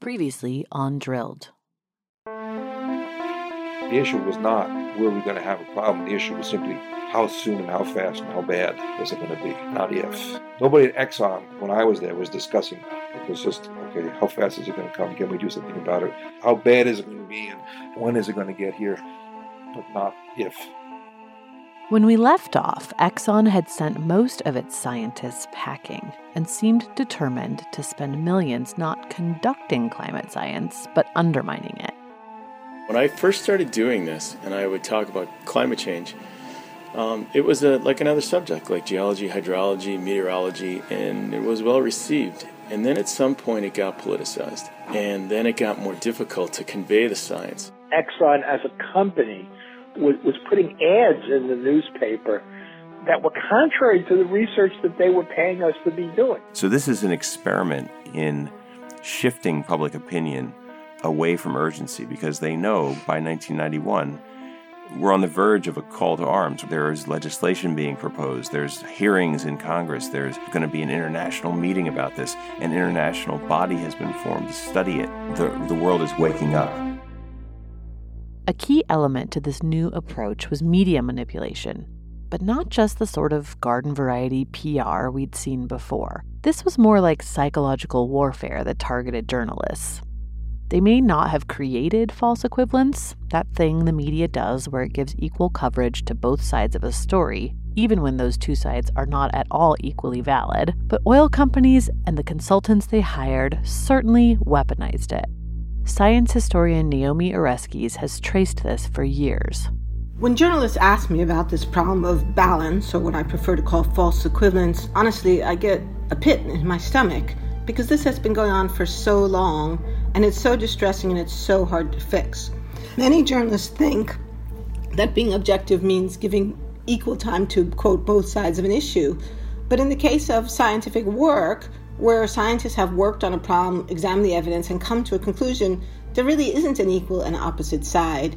Previously on Drilled. The issue was not were we going to have a problem. The issue was simply how soon and how fast and how bad is it going to be, not if. Nobody at Exxon, when I was there, was discussing that. It was just, okay, how fast is it going to come? Can we do something about it? How bad is it going to be? And when is it going to get here? But not if. When we left off, Exxon had sent most of its scientists packing and seemed determined to spend millions not conducting climate science, but undermining it. When I first started doing this, and I would talk about climate change, um, it was a, like another subject, like geology, hydrology, meteorology, and it was well received. And then at some point it got politicized, and then it got more difficult to convey the science. Exxon as a company was, was putting ads in the newspaper that were contrary to the research that they were paying us to be doing. So, this is an experiment in shifting public opinion away from urgency because they know by 1991 we're on the verge of a call to arms. There's legislation being proposed, there's hearings in Congress, there's going to be an international meeting about this. An international body has been formed to study it. The, the world is waking up. A key element to this new approach was media manipulation, but not just the sort of garden variety PR we'd seen before. This was more like psychological warfare that targeted journalists. They may not have created false equivalence, that thing the media does where it gives equal coverage to both sides of a story, even when those two sides are not at all equally valid, but oil companies and the consultants they hired certainly weaponized it. Science historian Naomi Oreskes has traced this for years. When journalists ask me about this problem of balance, or what I prefer to call false equivalence, honestly, I get a pit in my stomach because this has been going on for so long and it's so distressing and it's so hard to fix. Many journalists think that being objective means giving equal time to quote both sides of an issue. But in the case of scientific work, where scientists have worked on a problem, examined the evidence, and come to a conclusion, there really isn't an equal and opposite side.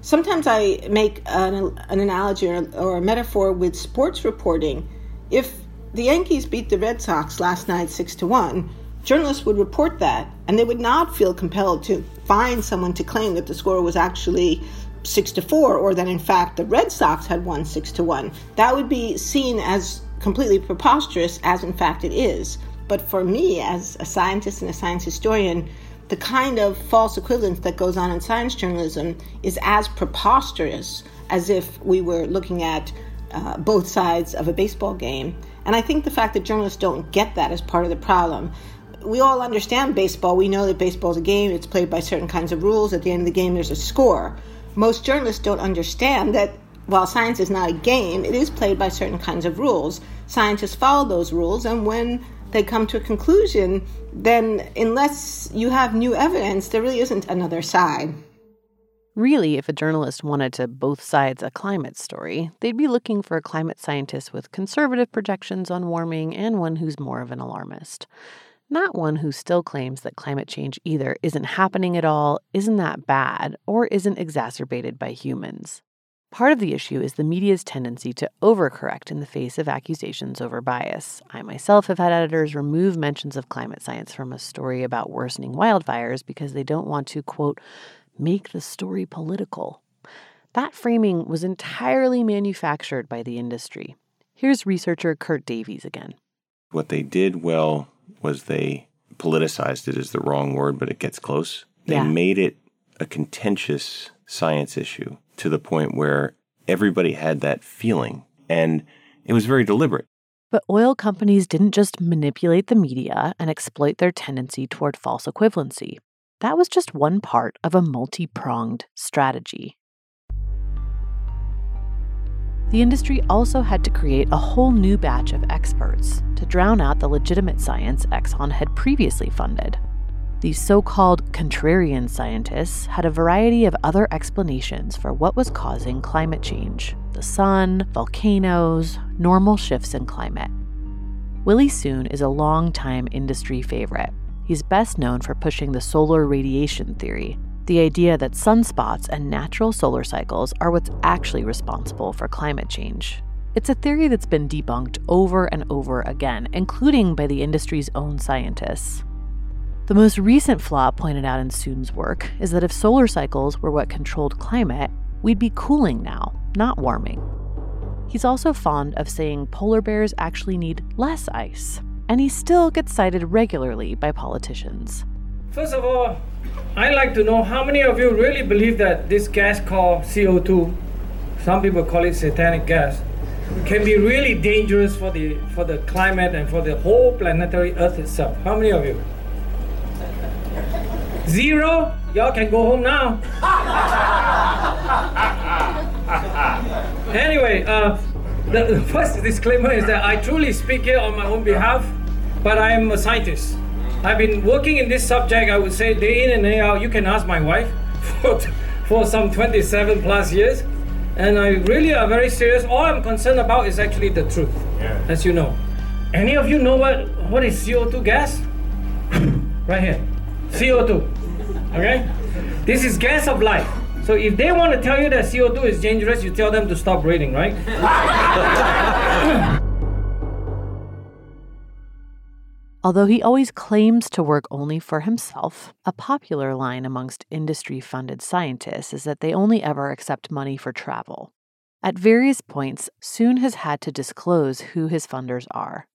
Sometimes I make an, an analogy or, or a metaphor with sports reporting. If the Yankees beat the Red Sox last night 6 to 1. Journalists would report that, and they would not feel compelled to find someone to claim that the score was actually 6 to 4 or that in fact the Red Sox had won 6 to 1. That would be seen as completely preposterous as in fact it is. But for me as a scientist and a science historian, the kind of false equivalence that goes on in science journalism is as preposterous as if we were looking at uh, both sides of a baseball game. And I think the fact that journalists don't get that is part of the problem. We all understand baseball. We know that baseball is a game, it's played by certain kinds of rules. At the end of the game, there's a score. Most journalists don't understand that while science is not a game, it is played by certain kinds of rules. Scientists follow those rules, and when they come to a conclusion, then unless you have new evidence, there really isn't another side. Really, if a journalist wanted to both sides a climate story, they'd be looking for a climate scientist with conservative projections on warming and one who's more of an alarmist. Not one who still claims that climate change either isn't happening at all, isn't that bad, or isn't exacerbated by humans. Part of the issue is the media's tendency to overcorrect in the face of accusations over bias. I myself have had editors remove mentions of climate science from a story about worsening wildfires because they don't want to, quote, make the story political. That framing was entirely manufactured by the industry. Here's researcher Kert Davies again. What they did well was they politicized it is the wrong word, but it gets close. They yeah. made it a contentious science issue to the point where everybody had that feeling. And it was very deliberate. But oil companies didn't just manipulate the media and exploit their tendency toward false equivalency. That was just one part of a multi pronged strategy. The industry also had to create a whole new batch of experts to drown out the legitimate science Exxon had previously funded. These so called contrarian scientists had a variety of other explanations for what was causing climate change the sun, volcanoes, normal shifts in climate. Willie Soon is a long-time industry favorite. He's best known for pushing the solar radiation theory, the idea that sunspots and natural solar cycles are what's actually responsible for climate change. It's a theory that's been debunked over and over again, including by the industry's own scientists. The most recent flaw pointed out in Soon's work is that if solar cycles were what controlled climate, we'd be cooling now, not warming. He's also fond of saying polar bears actually need less ice, and he still gets cited regularly by politicians. First of all, I'd like to know how many of you really believe that this gas called CO2, some people call it satanic gas, can be really dangerous for the for the climate and for the whole planetary Earth itself. How many of you? Zero? Y'all can go home now. anyway, uh, the, the first disclaimer is that I truly speak here on my own behalf, but I am a scientist. I've been working in this subject, I would say, day in and day out. You can ask my wife for, for some 27 plus years. And I really are very serious. All I'm concerned about is actually the truth, yeah. as you know. Any of you know what, what is CO2 gas? right here. CO2. Okay? This is gas of life. So if they want to tell you that CO2 is dangerous, you tell them to stop breathing, right? Although he always claims to work only for himself, a popular line amongst industry funded scientists is that they only ever accept money for travel. At various points, Soon has had to disclose who his funders are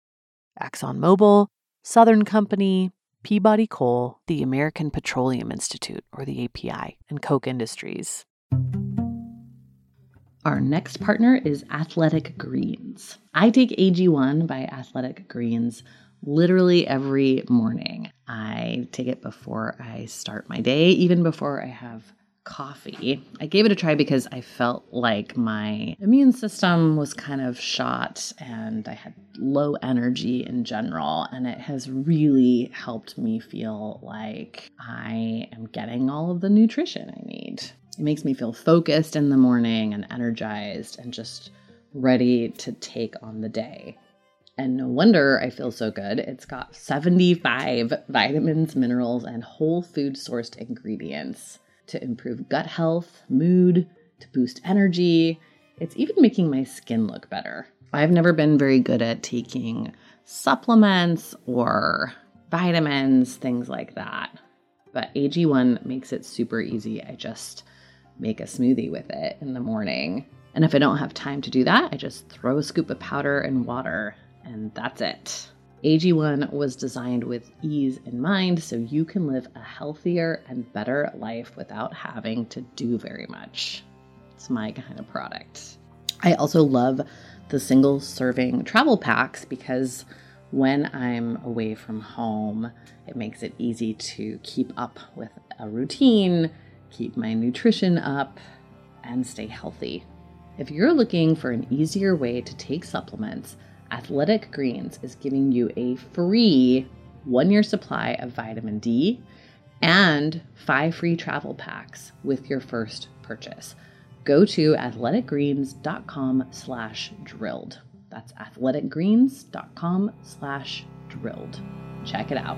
ExxonMobil, Southern Company, Peabody Coal, the American Petroleum Institute, or the API, and Koch Industries. Our next partner is Athletic Greens. I take AG1 by Athletic Greens literally every morning. I take it before I start my day, even before I have coffee. I gave it a try because I felt like my immune system was kind of shot and I had low energy in general. And it has really helped me feel like I am getting all of the nutrition I need. It makes me feel focused in the morning and energized and just ready to take on the day. And no wonder I feel so good. It's got 75 vitamins, minerals, and whole food sourced ingredients to improve gut health, mood, to boost energy. It's even making my skin look better. I've never been very good at taking supplements or vitamins, things like that. But AG1 makes it super easy. I just make a smoothie with it in the morning. And if I don't have time to do that, I just throw a scoop of powder and water and that's it. AG1 was designed with ease in mind so you can live a healthier and better life without having to do very much. It's my kind of product. I also love the single serving travel packs because when I'm away from home, it makes it easy to keep up with a routine, keep my nutrition up, and stay healthy. If you're looking for an easier way to take supplements, Athletic Greens is giving you a free one year supply of vitamin D and five free travel packs with your first purchase. Go to athleticgreens.com slash drilled. That's athleticgreens.com slash drilled. Check it out.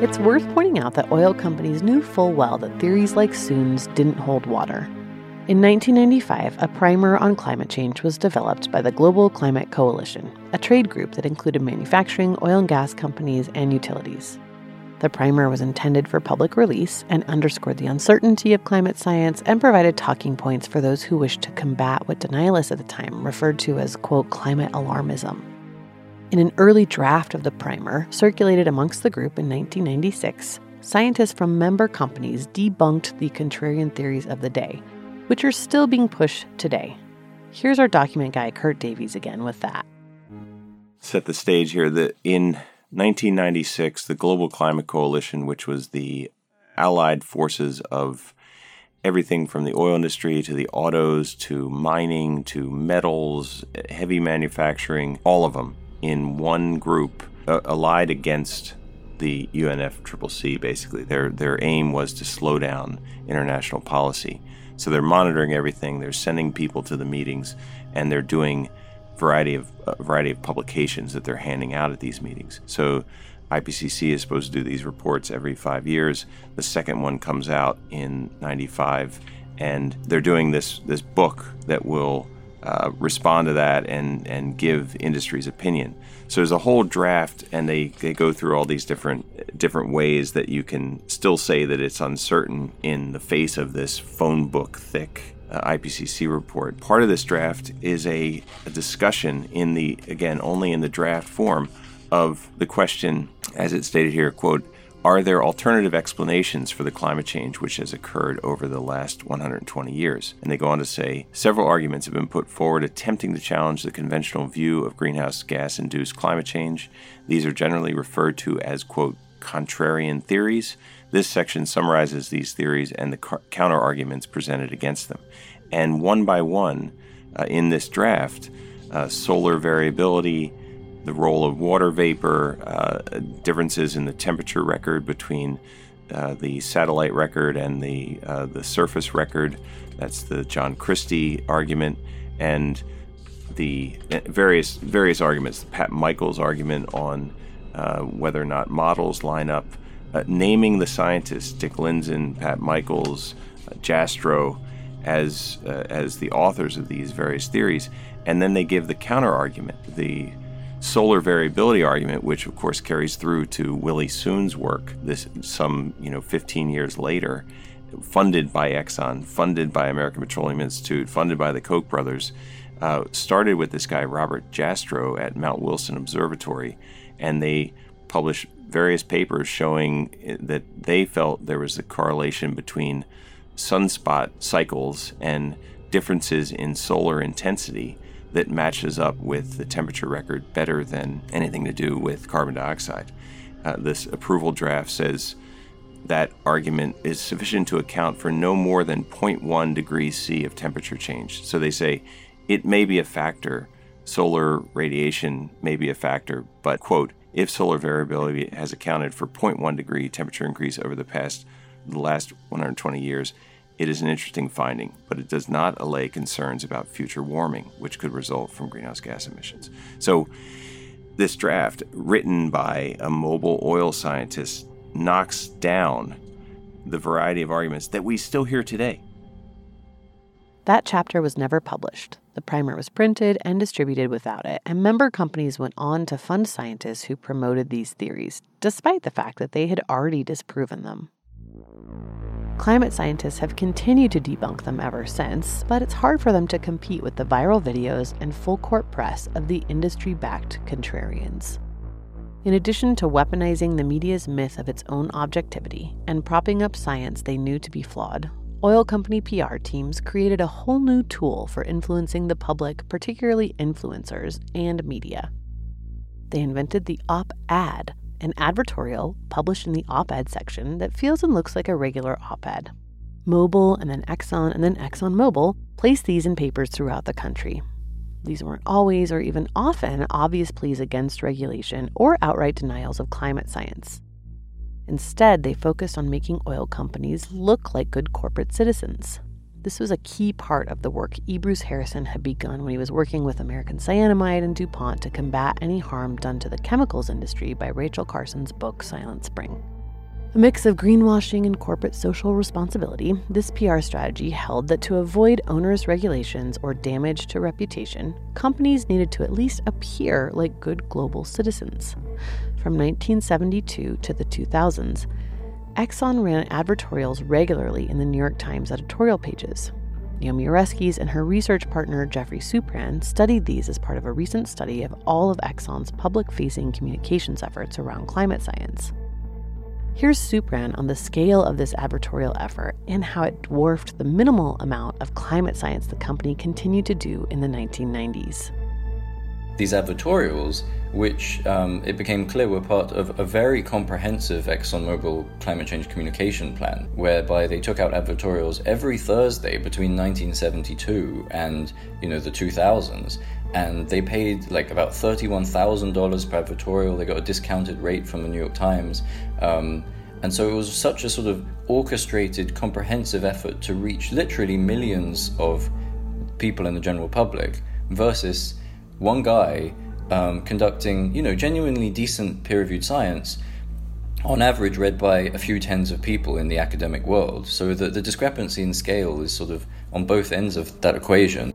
It's worth pointing out that oil companies knew full well that theories like Soon's didn't hold water. In 1995, a primer on climate change was developed by the Global Climate Coalition, a trade group that included manufacturing, oil and gas companies, and utilities. The primer was intended for public release and underscored the uncertainty of climate science and provided talking points for those who wished to combat what denialists at the time referred to as, quote, climate alarmism. In an early draft of the primer, circulated amongst the group in 1996, scientists from member companies debunked the contrarian theories of the day, which are still being pushed today. Here's our document guy, Kert Davies, again with that. Set the stage here that in 1996, the Global Climate Coalition, which was the allied forces of everything from the oil industry to the autos to mining to metals, heavy manufacturing, all of them in one group uh, allied against the UNFCCC. Basically, their their aim was to slow down international policy. So they're monitoring everything. They're sending people to the meetings, and they're doing variety of a variety of publications that they're handing out at these meetings. So IPCC is supposed to do these reports every five years. The second one comes out in '95, and they're doing this this book that will uh, respond to that and, and give industry's opinion. So there's a whole draft, and they, they go through all these different different ways that you can still say that it's uncertain in the face of this phone book thick uh, IPCC report. Part of this draft is a, a discussion in the again only in the draft form of the question, as it's stated here, quote are there alternative explanations for the climate change which has occurred over the last 120 years? And they go on to say several arguments have been put forward attempting to challenge the conventional view of greenhouse gas induced climate change. These are generally referred to as, quote, contrarian theories. This section summarizes these theories and the counter arguments presented against them. And one by one, uh, in this draft, uh, solar variability, the role of water vapor, uh, differences in the temperature record between uh, the satellite record and the uh, the surface record. That's the John Christy argument, and the uh, various various arguments. Pat Michaels' argument on uh, whether or not models line up. Uh, naming the scientists, Dick Lindzen, Pat Michaels, Jastrow, as as the authors of these various theories, and then they give the counter argument, the solar variability argument, which of course carries through to Willie Soon's work, this some you know 15 years later, funded by Exxon, funded by American Petroleum Institute, funded by the Koch brothers, uh, started with this guy Robert Jastrow at Mount Wilson Observatory, and they published various papers showing that they felt there was a correlation between sunspot cycles and differences in solar intensity that matches up with the temperature record better than anything to do with carbon dioxide. Uh, this approval draft says that argument is sufficient to account for no more than 0.1 degrees C of temperature change. So they say it may be a factor, solar radiation may be a factor, but, quote, if solar variability has accounted for 0.1 degree temperature increase over the past the last 120 years, it is an interesting finding, but it does not allay concerns about future warming, which could result from greenhouse gas emissions. So, this draft, written by a Mobil oil scientist, knocks down the variety of arguments that we still hear today. That chapter was never published. The primer was printed and distributed without it, and member companies went on to fund scientists who promoted these theories, despite the fact that they had already disproven them. Climate scientists have continued to debunk them ever since, but it's hard for them to compete with the viral videos and full court press of the industry backed contrarians. In addition to weaponizing the media's myth of its own objectivity and propping up science they knew to be flawed, oil company PR teams created a whole new tool for influencing the public, particularly influencers and media. They invented the op ad, an advertorial published in the op ed section that feels and looks like a regular op ed. Mobil and then Exxon and then ExxonMobil placed these in papers throughout the country. These weren't always or even often obvious pleas against regulation or outright denials of climate science. Instead, they focused on making oil companies look like good corporate citizens. This was a key part of the work E. Bruce Harrison had begun when he was working with American Cyanamid and DuPont to combat any harm done to the chemicals industry by Rachel Carson's book Silent Spring. A mix of greenwashing and corporate social responsibility, this PR strategy held that to avoid onerous regulations or damage to reputation, companies needed to at least appear like good global citizens. From 1972 to the 2000s, Exxon ran advertorials regularly in the New York Times editorial pages. Naomi Oreskes and her research partner Geoffrey Supran studied these as part of a recent study of all of Exxon's public facing communications efforts around climate science. Here's Supran on the scale of this advertorial effort and how it dwarfed the minimal amount of climate science the company continued to do in the 1990s these advertorials, which um, it became clear were part of a very comprehensive ExxonMobil climate change communication plan, whereby they took out advertorials every Thursday between 1972 and you know the 2000s, and they paid like about $31,000 per advertorial. They got a discounted rate from the New York Times. Um, and so it was such a sort of orchestrated, comprehensive effort to reach literally millions of people in the general public versus one guy um, conducting, you know, genuinely decent peer-reviewed science, on average read by a few tens of people in the academic world. So the, the discrepancy in scale is sort of on both ends of that equation.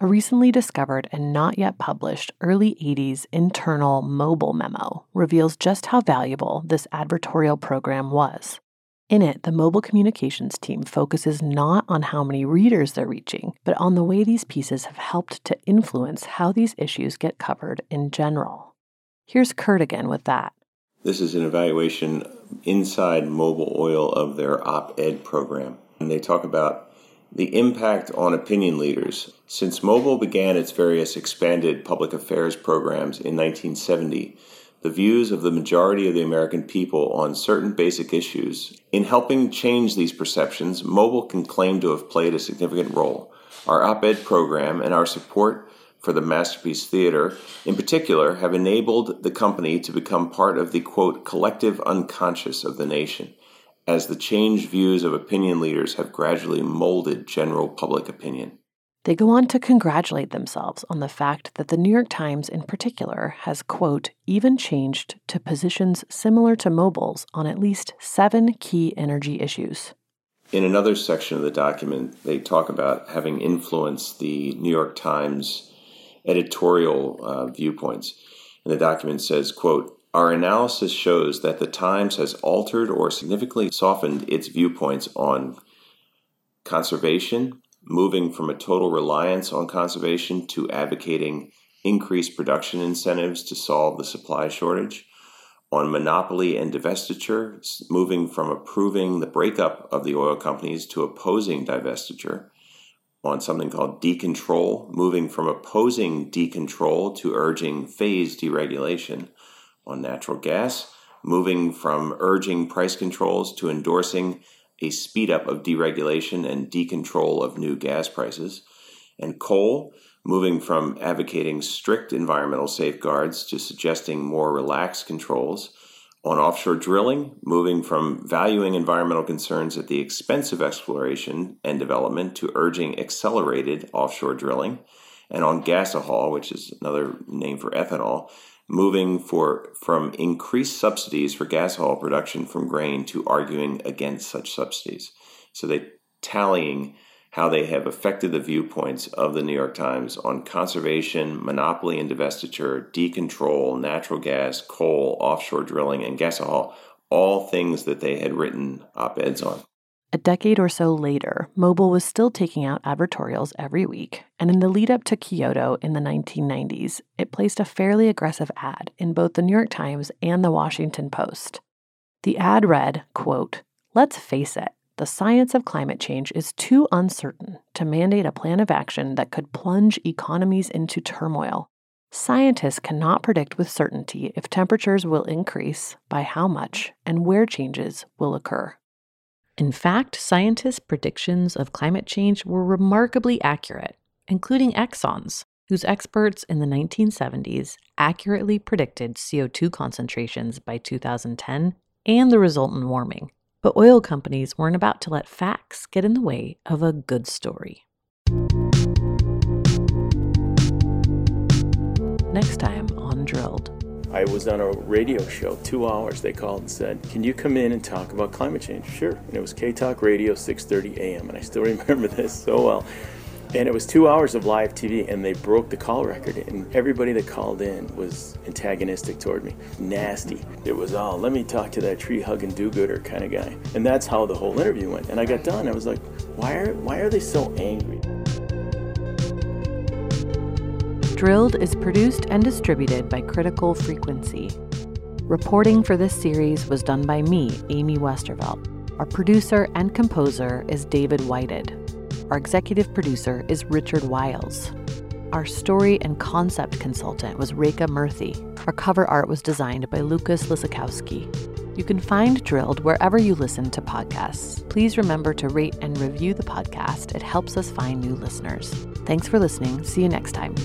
A recently discovered and not yet published early 80s internal Mobil memo reveals just how valuable this advertorial program was. In it, the Mobil communications team focuses not on how many readers they're reaching, but on the way these pieces have helped to influence how these issues get covered in general. Here's Kert again with that. This is an evaluation inside Mobil Oil of their op ed program. And they talk about the impact on opinion leaders. Since Mobil began its various expanded public affairs programs in 1970, the views of the majority of the American people on certain basic issues. In helping change these perceptions, Mobil can claim to have played a significant role. Our op ed program and our support for the Masterpiece Theater, in particular, have enabled the company to become part of the quote, collective unconscious of the nation, as the changed views of opinion leaders have gradually molded general public opinion. They go on to congratulate themselves on the fact that the New York Times, in particular, has, quote, even changed to positions similar to Mobil's on at least seven key energy issues. In another section of the document, they talk about having influenced the New York Times editorial uh, viewpoints. And the document says, quote, our analysis shows that the Times has altered or significantly softened its viewpoints on conservation, moving from a total reliance on conservation to advocating increased production incentives to solve the supply shortage, on monopoly and divestiture, moving from approving the breakup of the oil companies to opposing divestiture, on something called decontrol, moving from opposing decontrol to urging phased deregulation, on natural gas, moving from urging price controls to endorsing a speed up of deregulation and decontrol of new gas prices, and coal, moving from advocating strict environmental safeguards to suggesting more relaxed controls. On offshore drilling, moving from valuing environmental concerns at the expense of exploration and development to urging accelerated offshore drilling. And on gasohol, which is another name for ethanol, moving for from increased subsidies for gas gasohol production from grain to arguing against such subsidies. So they tallying how they have affected the viewpoints of the New York Times on conservation, monopoly and divestiture, decontrol, natural gas, coal, offshore drilling, and gasohol, all things that they had written op eds on. A decade or so later, Mobil was still taking out advertorials every week, and in the lead up to Kyoto in the 1990s, it placed a fairly aggressive ad in both the New York Times and the Washington Post. The ad read, quote, Let's face it, the science of climate change is too uncertain to mandate a plan of action that could plunge economies into turmoil. Scientists cannot predict with certainty if temperatures will increase, by how much, and where changes will occur. In fact, scientists' predictions of climate change were remarkably accurate, including Exxon's, whose experts in the 1970s accurately predicted CO2 concentrations by 2010 and the resultant warming. But oil companies weren't about to let facts get in the way of a good story. Next time on Drilled. I was on a radio show, two hours. They called and said, "Can you come in and talk about climate change?" Sure. And it was K Talk Radio, 6:30 a.m. And I still remember this so well. And it was two hours of live TV, and they broke the call record. And everybody that called in was antagonistic toward me, nasty. It was all, let me talk to that tree hugging do gooder kind of guy. And that's how the whole interview went. And I got done. I was like, why are, why are they so angry? Drilled is produced and distributed by Critical Frequency. Reporting for this series was done by me, Amy Westervelt. Our producer and composer is David Whited. Our executive producer is Richard Wiles. Our story and concept consultant was Rekha Murthy. Our cover art was designed by Lucas Lisakowski. You can find Drilled wherever you listen to podcasts. Please remember to rate and review the podcast. It helps us find new listeners. Thanks for listening. See you next time.